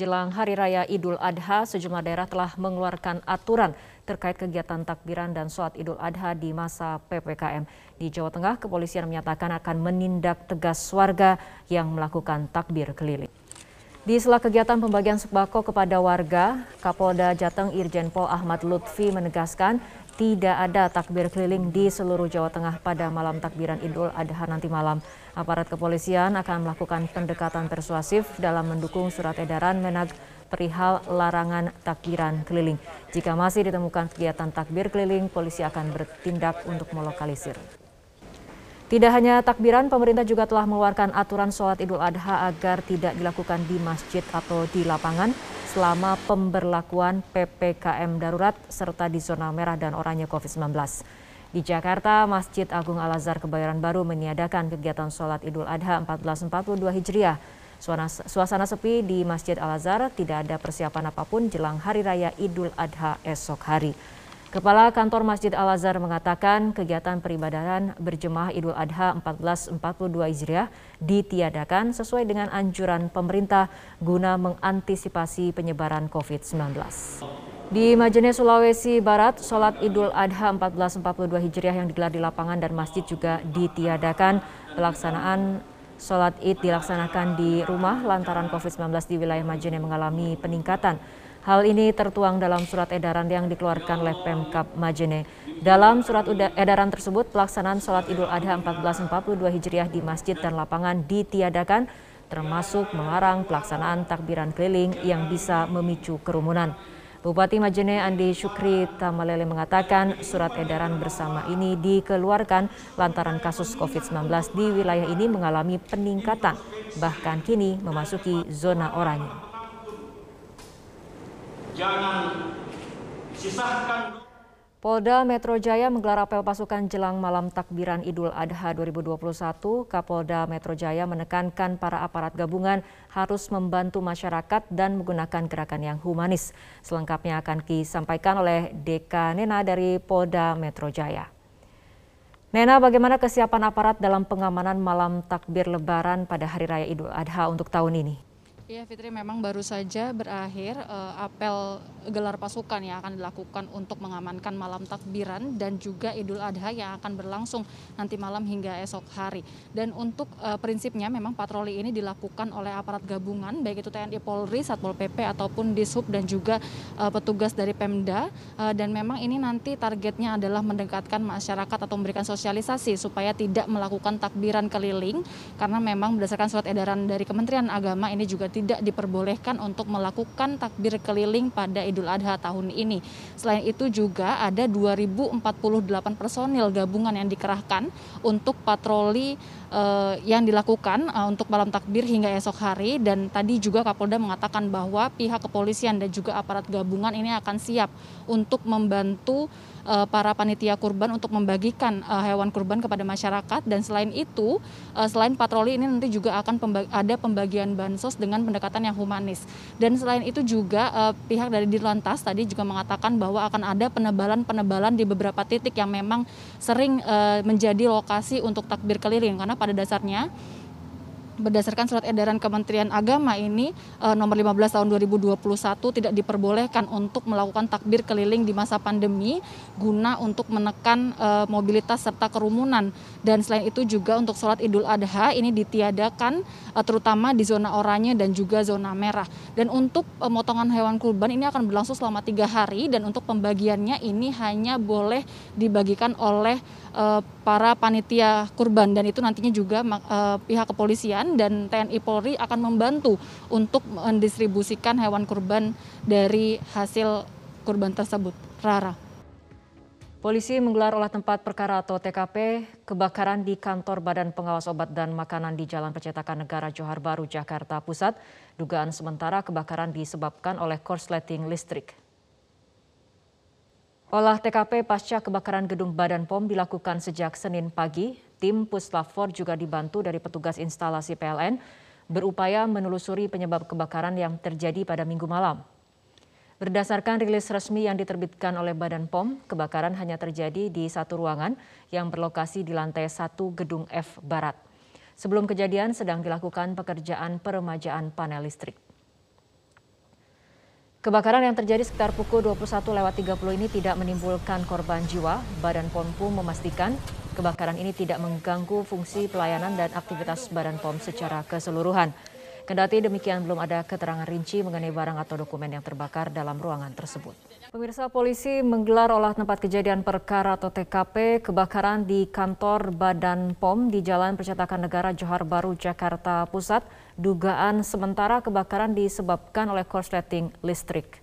jelang Hari Raya Idul Adha, sejumlah daerah telah mengeluarkan aturan terkait kegiatan takbiran dan sholat Idul Adha di masa PPKM. Di Jawa Tengah, kepolisian menyatakan akan menindak tegas warga yang melakukan takbir keliling. Di sela kegiatan pembagian sembako kepada warga, Kapolda Jateng Irjen Pol Ahmad Lutfi menegaskan tidak ada takbir keliling di seluruh Jawa Tengah pada malam takbiran Idul Adha nanti malam. Aparat kepolisian akan melakukan pendekatan persuasif dalam mendukung surat edaran Menag perihal larangan takbiran keliling. Jika masih ditemukan kegiatan takbir keliling, polisi akan bertindak untuk melokalisir. Tidak hanya takbiran, pemerintah juga telah mengeluarkan aturan sholat Idul Adha agar tidak dilakukan di masjid atau di lapangan selama pemberlakuan PPKM darurat serta di zona merah dan oranye COVID-19. Di Jakarta, Masjid Agung Al-Azhar Kebayoran Baru meniadakan kegiatan sholat Idul Adha 1442 Hijriah. Suasana sepi di Masjid Al-Azhar tidak ada persiapan apa pun jelang Hari Raya Idul Adha esok hari. Kepala Kantor Masjid Al-Azhar mengatakan kegiatan peribadatan berjemaah Idul Adha 1442 Hijriah ditiadakan sesuai dengan anjuran pemerintah guna mengantisipasi penyebaran COVID-19. Di Majene, Sulawesi Barat, sholat Idul Adha 1442 Hijriah yang digelar di lapangan dan masjid juga ditiadakan. Pelaksanaan sholat id dilaksanakan di rumah lantaran COVID-19 di wilayah Majene mengalami peningkatan. Hal ini tertuang dalam surat edaran yang dikeluarkan oleh Pemkap Majene. Dalam surat edaran tersebut, pelaksanaan sholat Idul Adha 1442 Hijriah di masjid dan lapangan ditiadakan, termasuk melarang pelaksanaan takbiran keliling yang bisa memicu kerumunan. Bupati Majene Andi Syukri Tamalele mengatakan surat edaran bersama ini dikeluarkan lantaran kasus COVID-19 di wilayah ini mengalami peningkatan, bahkan kini memasuki zona oranye. Jangan sisakan Polda Metro Jaya menggelar apel pasukan jelang malam takbiran Idul Adha 2021. Kapolda Metro Jaya menekankan para aparat gabungan harus membantu masyarakat dan menggunakan gerakan yang humanis. Selengkapnya akan disampaikan oleh Deka Nena dari Polda Metro Jaya. Nena, bagaimana kesiapan aparat dalam pengamanan malam takbir lebaran pada Hari Raya Idul Adha untuk tahun ini? Iya Fitri memang baru saja berakhir uh, apel gelar pasukan yang akan dilakukan untuk mengamankan malam takbiran dan juga Idul Adha yang akan berlangsung nanti malam hingga esok hari. Dan untuk uh, prinsipnya memang patroli ini dilakukan oleh aparat gabungan baik itu TNI Polri, Satpol PP ataupun Dishub dan juga uh, petugas dari Pemda uh, dan memang ini nanti targetnya adalah mendekatkan masyarakat atau memberikan sosialisasi supaya tidak melakukan takbiran keliling karena memang berdasarkan surat edaran dari Kementerian Agama ini juga tidak diperbolehkan untuk melakukan takbir keliling pada Idul Adha tahun ini. Selain itu juga ada 2048 personil gabungan yang dikerahkan untuk patroli uh, yang dilakukan uh, untuk malam takbir hingga esok hari dan tadi juga Kapolda mengatakan bahwa pihak kepolisian dan juga aparat gabungan ini akan siap untuk membantu uh, para panitia kurban untuk membagikan uh, hewan kurban kepada masyarakat. Dan selain itu uh, selain patroli ini nanti juga akan pembag ada pembagian bansos dengan pendekatan yang humanis. Dan selain itu juga uh, pihak dari Dirlantas tadi juga mengatakan bahwa akan ada penebalan-penebalan di beberapa titik yang memang sering uh, menjadi lokasi untuk takbir keliling. Karena pada dasarnya berdasarkan surat edaran Kementerian Agama ini uh, nomor 15 tahun 2021 tidak diperbolehkan untuk melakukan takbir keliling di masa pandemi guna untuk menekan uh, mobilitas serta kerumunan dan selain itu juga untuk sholat Idul Adha ini ditiadakan uh, terutama di zona oranye dan juga zona merah dan untuk pemotongan hewan kurban ini akan berlangsung selama tiga hari dan untuk pembagiannya ini hanya boleh dibagikan oleh uh, para panitia kurban dan itu nantinya juga pihak kepolisian dan TNI Polri akan membantu untuk mendistribusikan hewan kurban dari hasil kurban tersebut. Rara. Polisi menggelar olah tempat perkara atau TKP kebakaran di kantor Badan Pengawas Obat dan Makanan di Jalan Percetakan Negara Johar Baru, Jakarta Pusat. Dugaan sementara kebakaran disebabkan oleh korsleting listrik. Olah TKP pasca kebakaran gedung Badan POM dilakukan sejak Senin pagi. Tim Puslafor juga dibantu dari petugas instalasi PLN berupaya menelusuri penyebab kebakaran yang terjadi pada minggu malam. Berdasarkan rilis resmi yang diterbitkan oleh Badan POM, kebakaran hanya terjadi di satu ruangan yang berlokasi di lantai satu gedung F Barat. Sebelum kejadian sedang dilakukan pekerjaan peremajaan panel listrik. Kebakaran yang terjadi sekitar pukul 21 lewat 30 ini tidak menimbulkan korban jiwa. Badan POM pun memastikan kebakaran ini tidak mengganggu fungsi pelayanan dan aktivitas Badan POM secara keseluruhan. Kendati demikian belum ada keterangan rinci mengenai barang atau dokumen yang terbakar dalam ruangan tersebut. Pemirsa polisi menggelar olah tempat kejadian perkara atau TKP kebakaran di kantor Badan POM di Jalan Percetakan Negara Johar Baru, Jakarta Pusat dugaan sementara kebakaran disebabkan oleh korsleting listrik.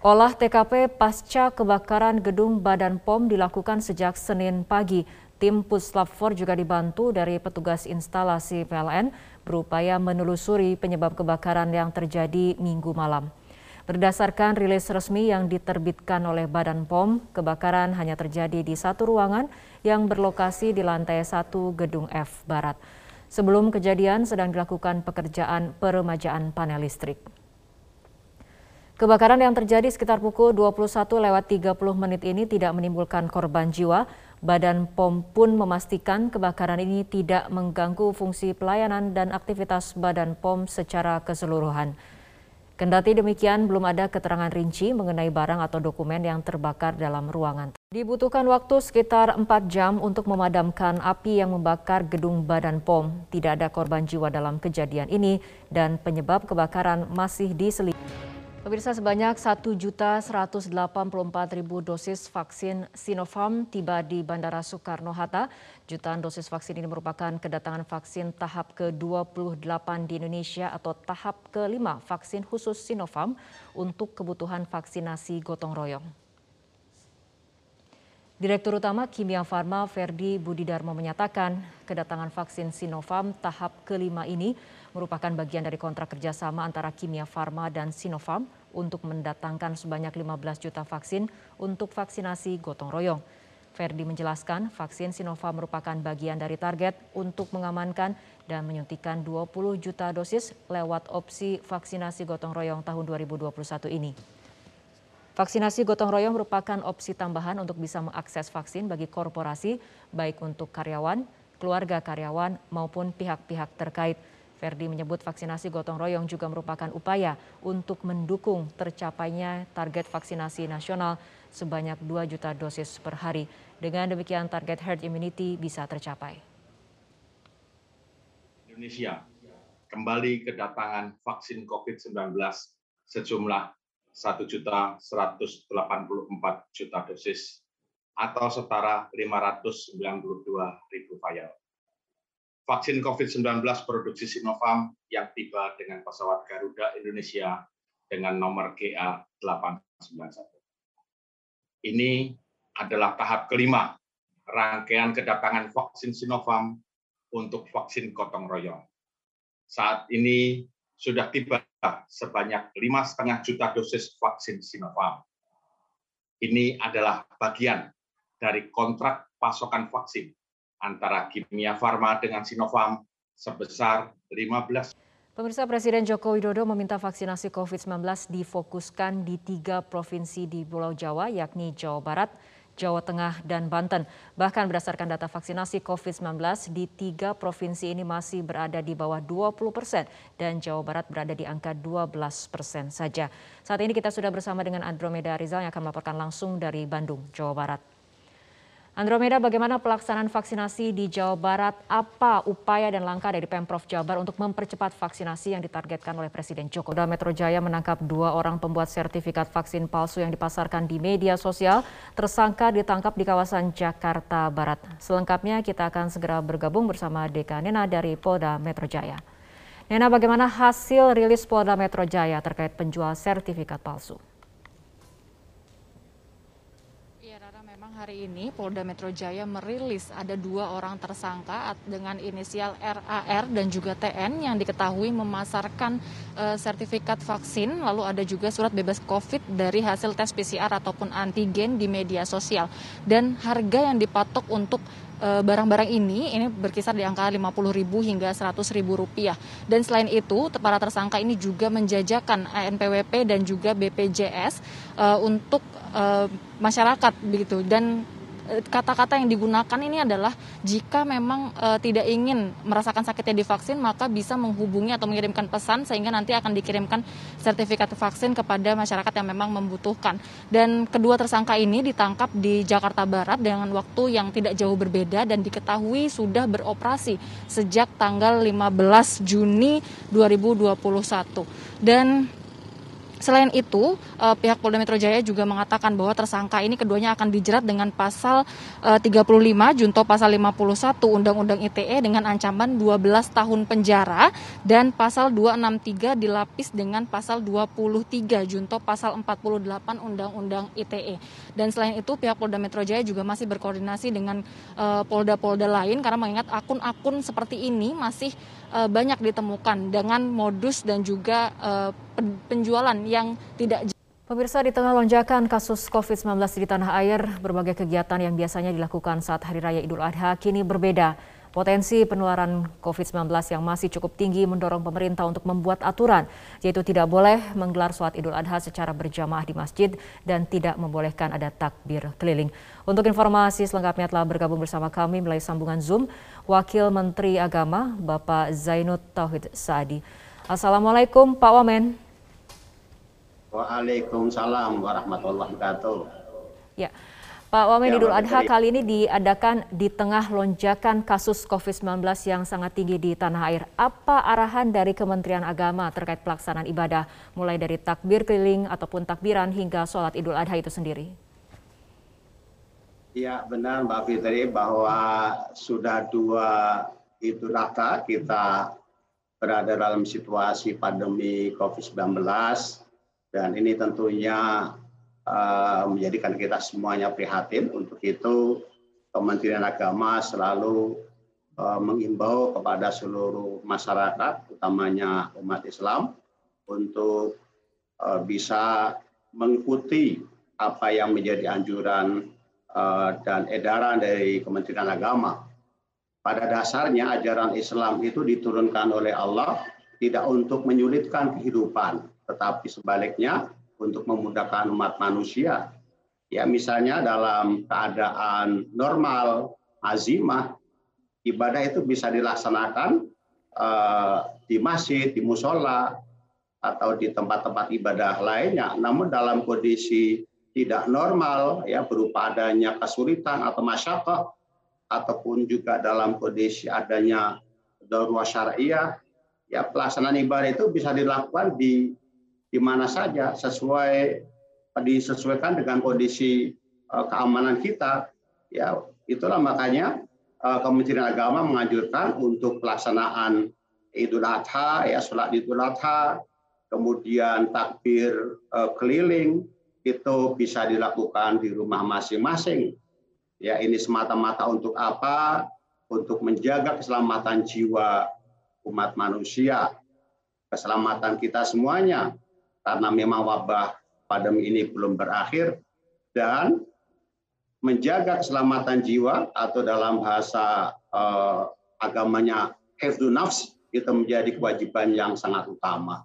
Olah TKP pasca kebakaran gedung Badan POM dilakukan sejak Senin pagi. Tim Puslap 4 juga dibantu dari petugas instalasi PLN berupaya menelusuri penyebab kebakaran yang terjadi minggu malam. Berdasarkan rilis resmi yang diterbitkan oleh Badan POM, kebakaran hanya terjadi di satu ruangan yang berlokasi di lantai satu gedung F Barat. Sebelum kejadian sedang dilakukan pekerjaan peremajaan panel listrik. Kebakaran yang terjadi sekitar pukul 21 lewat 30 menit ini tidak menimbulkan korban jiwa. Badan POM pun memastikan kebakaran ini tidak mengganggu fungsi pelayanan dan aktivitas Badan POM secara keseluruhan. Kendati demikian, belum ada keterangan rinci mengenai barang atau dokumen yang terbakar dalam ruangan. Dibutuhkan waktu sekitar 4 jam untuk memadamkan api yang membakar gedung Badan POM. Tidak ada korban jiwa dalam kejadian ini dan penyebab kebakaran masih diselidiki. Pemirsa sebanyak 1.184.000 dosis vaksin Sinopharm tiba di Bandara Soekarno-Hatta. Jutaan dosis vaksin ini merupakan kedatangan vaksin tahap ke-28 di Indonesia atau tahap kelima vaksin khusus Sinopharm untuk kebutuhan vaksinasi gotong royong. Direktur Utama Kimia Farma Ferdi Budidarmo menyatakan kedatangan vaksin Sinopharm tahap kelima ini merupakan bagian dari kontrak kerjasama antara Kimia Farma dan Sinopharm untuk mendatangkan sebanyak 15 juta vaksin untuk vaksinasi gotong royong. Ferdi menjelaskan vaksin Sinopharm merupakan bagian dari target untuk mengamankan dan menyuntikkan 20 juta dosis lewat opsi vaksinasi gotong royong tahun 2021 ini. Vaksinasi gotong royong merupakan opsi tambahan untuk bisa mengakses vaksin bagi korporasi, baik untuk karyawan, keluarga karyawan, maupun pihak-pihak terkait. Ferdi menyebut vaksinasi gotong royong juga merupakan upaya untuk mendukung tercapainya target vaksinasi nasional sebanyak 2 juta dosis per hari. Dengan demikian target herd immunity bisa tercapai. Indonesia kembali kedatangan vaksin COVID-19 sejumlah 1.184 juta dosis atau setara 592 ribu vial. Vaksin COVID-19 produksi Sinovac yang tiba dengan pesawat Garuda Indonesia dengan nomor GA891. Ini adalah tahap kelima rangkaian kedatangan vaksin Sinovac untuk vaksin gotong royong. Saat ini sudah tiba sebanyak lima setengah juta dosis vaksin Sinovac. Ini adalah bagian dari kontrak pasokan vaksin antara Kimia Farma dengan Sinovac sebesar 15 Pemirsa Presiden Joko Widodo meminta vaksinasi COVID-19 difokuskan di tiga provinsi di Pulau Jawa, yakni Jawa Barat, Jawa Tengah, dan Banten. Bahkan berdasarkan data vaksinasi COVID-19 di tiga provinsi ini masih berada di bawah 20 persen dan Jawa Barat berada di angka 12 persen saja. Saat ini kita sudah bersama dengan Andromeda Rizal yang akan melaporkan langsung dari Bandung, Jawa Barat. Andromeda, bagaimana pelaksanaan vaksinasi di Jawa Barat? Apa upaya dan langkah dari Pemprov Jawa Barat untuk mempercepat vaksinasi yang ditargetkan oleh Presiden Joko? Polda Metro Jaya menangkap dua orang pembuat sertifikat vaksin palsu yang dipasarkan di media sosial. Tersangka ditangkap di kawasan Jakarta Barat. Selengkapnya kita akan segera bergabung bersama Deka Nena dari Polda Metro Jaya. Nena, bagaimana hasil rilis Polda Metro Jaya terkait penjual sertifikat palsu? Hari ini Polda Metro Jaya merilis ada dua orang tersangka dengan inisial RAR dan juga TN yang diketahui memasarkan uh, sertifikat vaksin. Lalu ada juga surat bebas COVID dari hasil tes PCR ataupun antigen di media sosial. Dan harga yang dipatok untuk barang-barang ini ini berkisar di angka 50.000 hingga 100.000 rupiah. Dan selain itu, para tersangka ini juga menjajakan ANPWP dan juga BPJS uh, eh, untuk uh, masyarakat begitu. Dan eh, kata-kata yang digunakan ini adalah jika memang uh, tidak ingin merasakan sakitnya divaksin maka bisa menghubungi atau mengirimkan pesan sehingga nanti akan dikirimkan sertifikat vaksin kepada masyarakat yang memang membutuhkan. Dan kedua tersangka ini ditangkap di Jakarta Barat dengan waktu yang tidak jauh berbeda dan diketahui sudah beroperasi sejak tanggal 15 Juni 2021. Dan Selain itu, uh, pihak Polda Metro Jaya juga mengatakan bahwa tersangka ini keduanya akan dijerat dengan pasal uh, 35 junto pasal 51 Undang-Undang ITE dengan ancaman 12 tahun penjara dan pasal 263 dilapis dengan pasal 23 junto pasal 48 Undang-Undang ITE. Dan selain itu, pihak Polda Metro Jaya juga masih berkoordinasi dengan uh, polda-polda lain karena mengingat akun-akun seperti ini masih uh, banyak ditemukan dengan modus dan juga uh, penjualan yang tidak Pemirsa di tengah lonjakan kasus COVID-19 di tanah air, berbagai kegiatan yang biasanya dilakukan saat Hari Raya Idul Adha kini berbeda. Potensi penularan COVID-19 yang masih cukup tinggi mendorong pemerintah untuk membuat aturan, yaitu tidak boleh menggelar sholat Idul Adha secara berjamaah di masjid dan tidak membolehkan ada takbir keliling. Untuk informasi selengkapnya telah bergabung bersama kami melalui sambungan Zoom, Wakil Menteri Agama Bapak Zainud Tauhid Saadi. Assalamualaikum Pak Wamen. Waalaikumsalam warahmatullahi wabarakatuh. Ya. Pak Wamen ya, Idul Adha kali ini diadakan di tengah lonjakan kasus COVID-19 yang sangat tinggi di tanah air. Apa arahan dari Kementerian Agama terkait pelaksanaan ibadah, mulai dari takbir keliling ataupun takbiran hingga sholat Idul Adha itu sendiri? Ya benar Mbak Fitri bahwa sudah dua Idul Adha kita berada dalam situasi pandemi COVID-19 dan ini tentunya menjadikan kita semuanya prihatin. Untuk itu Kementerian Agama selalu uh, mengimbau kepada seluruh masyarakat, utamanya umat Islam, untuk uh, bisa mengikuti apa yang menjadi anjuran dan edaran dari Kementerian Agama. Pada dasarnya ajaran Islam itu diturunkan oleh Allah tidak untuk menyulitkan kehidupan, tetapi sebaliknya untuk memudahkan umat manusia. Ya misalnya dalam keadaan normal, azimah, ibadah itu bisa dilaksanakan uh, di masjid, di musola, atau di tempat-tempat ibadah lainnya. Namun dalam kondisi tidak normal, ya berupa adanya kesulitan atau masyarakat, ataupun juga dalam kondisi adanya darurat syariah, ya pelaksanaan ibadah itu bisa dilakukan di di mana saja sesuai disesuaikan dengan kondisi uh, keamanan kita ya itulah makanya uh, Kementerian Agama menganjurkan untuk pelaksanaan Idul Adha ya sholat Idul Adha kemudian takbir uh, keliling itu bisa dilakukan di rumah masing-masing. Ya ini semata-mata untuk apa? Untuk menjaga keselamatan jiwa umat manusia keselamatan kita semuanya karena memang wabah pandemi ini belum berakhir dan menjaga keselamatan jiwa atau dalam bahasa uh, agamanya hifdun nafs itu menjadi kewajiban yang sangat utama.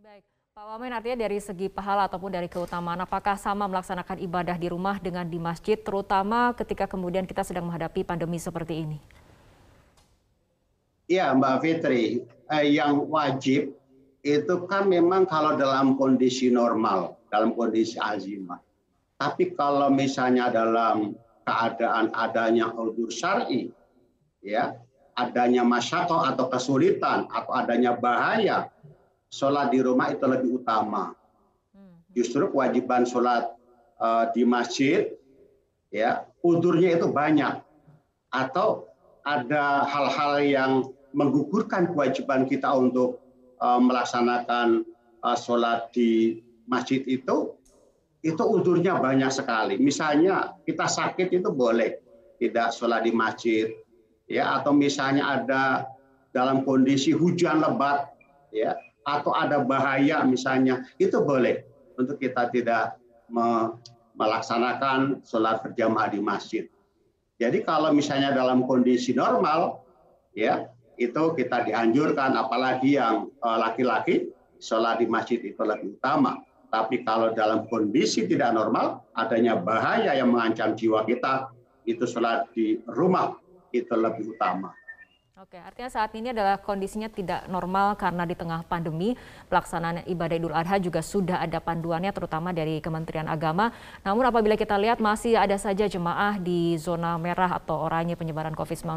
Baik, Pak Wamen artinya dari segi pahala ataupun dari keutamaan apakah sama melaksanakan ibadah di rumah dengan di masjid terutama ketika kemudian kita sedang menghadapi pandemi seperti ini? Iya Mbak Fitri, eh, yang wajib itu kan memang kalau dalam kondisi normal, dalam kondisi azimah. Tapi kalau misalnya dalam keadaan adanya udur syar'i, ya, adanya masyarakat atau kesulitan atau adanya bahaya, sholat di rumah itu lebih utama. Justru kewajiban sholat uh, di masjid, ya, udurnya itu banyak. Atau ada hal-hal yang menggugurkan kewajiban kita untuk uh, melaksanakan uh, sholat di masjid itu, itu udurnya banyak sekali. Misalnya kita sakit itu boleh tidak sholat di masjid, ya atau misalnya ada dalam kondisi hujan lebat, ya atau ada bahaya misalnya itu boleh untuk kita tidak me melaksanakan sholat berjamaah di masjid. Jadi kalau misalnya dalam kondisi normal, ya itu kita dianjurkan apalagi yang eh, laki-laki sholat di masjid itu lebih utama. tapi kalau dalam kondisi tidak normal, adanya bahaya yang mengancam jiwa kita, itu sholat di rumah itu lebih utama. Oke, artinya saat ini adalah kondisinya tidak normal karena di tengah pandemi pelaksanaan ibadah Idul Adha juga sudah ada panduannya terutama dari Kementerian Agama. Namun apabila kita lihat masih ada saja jemaah di zona merah atau oranye penyebaran COVID-19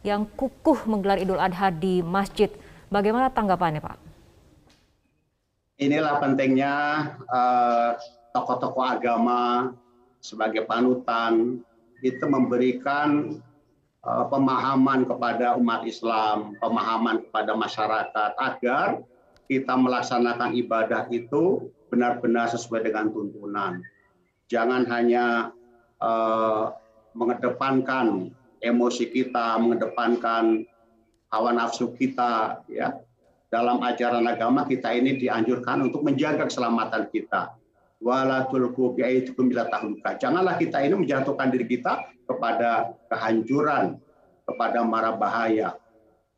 yang kukuh menggelar Idul Adha di masjid. Bagaimana tanggapannya Pak? Inilah pentingnya eh, tokoh-tokoh uh, agama sebagai panutan itu memberikan Eh, pemahaman kepada umat Islam, pemahaman kepada masyarakat agar kita melaksanakan ibadah itu benar-benar sesuai dengan tuntunan. Jangan hanya uh, mengedepankan emosi kita, mengedepankan hawa nafsu kita, ya. Dalam ajaran agama kita ini dianjurkan untuk menjaga keselamatan kita. Wala tulku Janganlah kita ini menjatuhkan diri kita kepada kehancuran, kepada mara bahaya.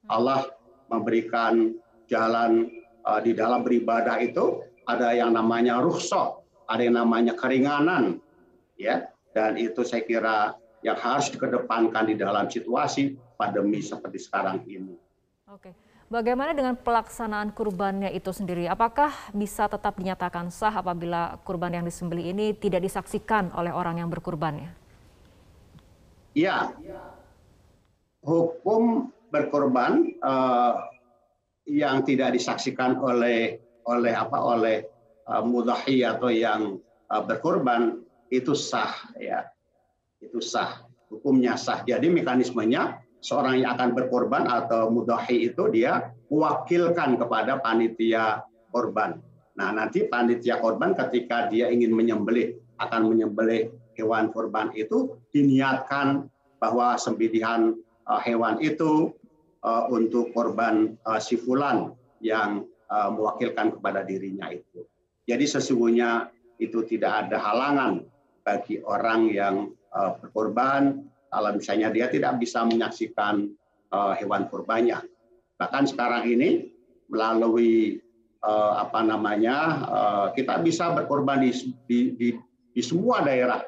Allah memberikan jalan uh, di dalam beribadah itu ada yang namanya rukhsah, ada yang namanya keringanan, ya. Dan itu saya kira yang harus dikedepankan di dalam situasi pandemi seperti sekarang ini. Oke. Bagaimana dengan pelaksanaan kurbannya itu sendiri? Apakah bisa tetap dinyatakan sah apabila kurban yang disembeli ini tidak disaksikan oleh orang yang berkurbannya? Iya, hukum berkorban uh, yang tidak disaksikan oleh oleh apa oleh uh, mudahi atau yang uh, berkorban itu sah ya itu sah hukumnya sah jadi mekanismenya seorang yang akan berkorban atau mudahi itu dia mewakilkan kepada panitia korban nah nanti panitia korban ketika dia ingin menyembelih akan menyembelih hewan korban itu diniatkan bahwa sembelihan uh, hewan itu uh, untuk korban uh, si fulan yang mewakilkan kepada dirinya itu. Jadi sesungguhnya itu tidak ada halangan bagi orang yang berkorban kalau misalnya dia tidak bisa menyaksikan uh, hewan kurbannya. Bahkan sekarang ini melalui uh, apa namanya uh, kita bisa berkorban di, di, di, di semua daerah.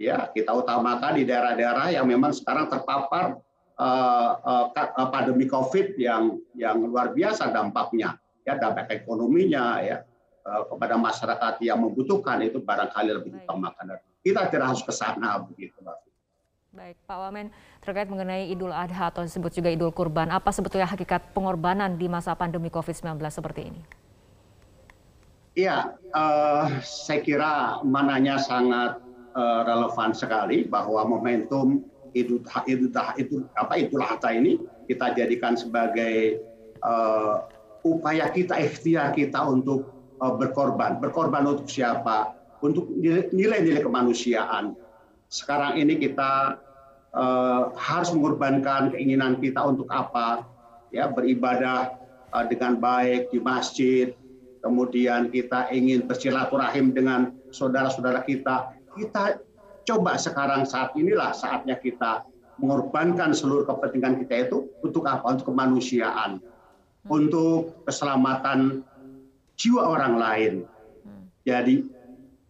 Ya, kita utamakan di daerah-daerah yang memang sekarang terpapar uh, uh, pandemi COVID yang yang luar biasa dampaknya, ya dampak ekonominya, ya uh, kepada masyarakat yang membutuhkan itu barangkali lebih utamakan. Kita tidak harus ke sana begitu, Baik, Pak Wamen, terkait mengenai Idul Adha atau disebut juga Idul Kurban, apa sebetulnya hakikat pengorbanan di masa pandemi COVID-19 seperti ini? Iya, uh, saya kira mananya sangat uh, relevan sekali bahwa momentum Idul Idul Idul apa Idul Adha ini kita jadikan sebagai uh, upaya kita ikhtiar kita untuk uh, berkorban. Berkorban untuk siapa? Untuk nilai-nilai kemanusiaan. Sekarang ini kita uh, harus mengorbankan keinginan kita untuk apa? Ya, beribadah uh, dengan baik di masjid. Kemudian kita ingin bersilaturahim dengan saudara-saudara kita. Kita coba sekarang saat inilah saatnya kita mengorbankan seluruh kepentingan kita itu untuk apa? Untuk kemanusiaan, hmm. untuk keselamatan jiwa orang lain. Hmm. Jadi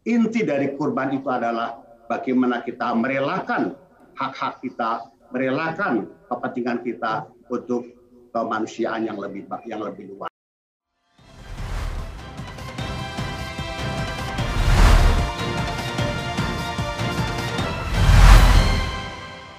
inti dari kurban itu adalah bagaimana kita merelakan hak-hak kita, merelakan kepentingan kita untuk kemanusiaan yang lebih yang lebih luas.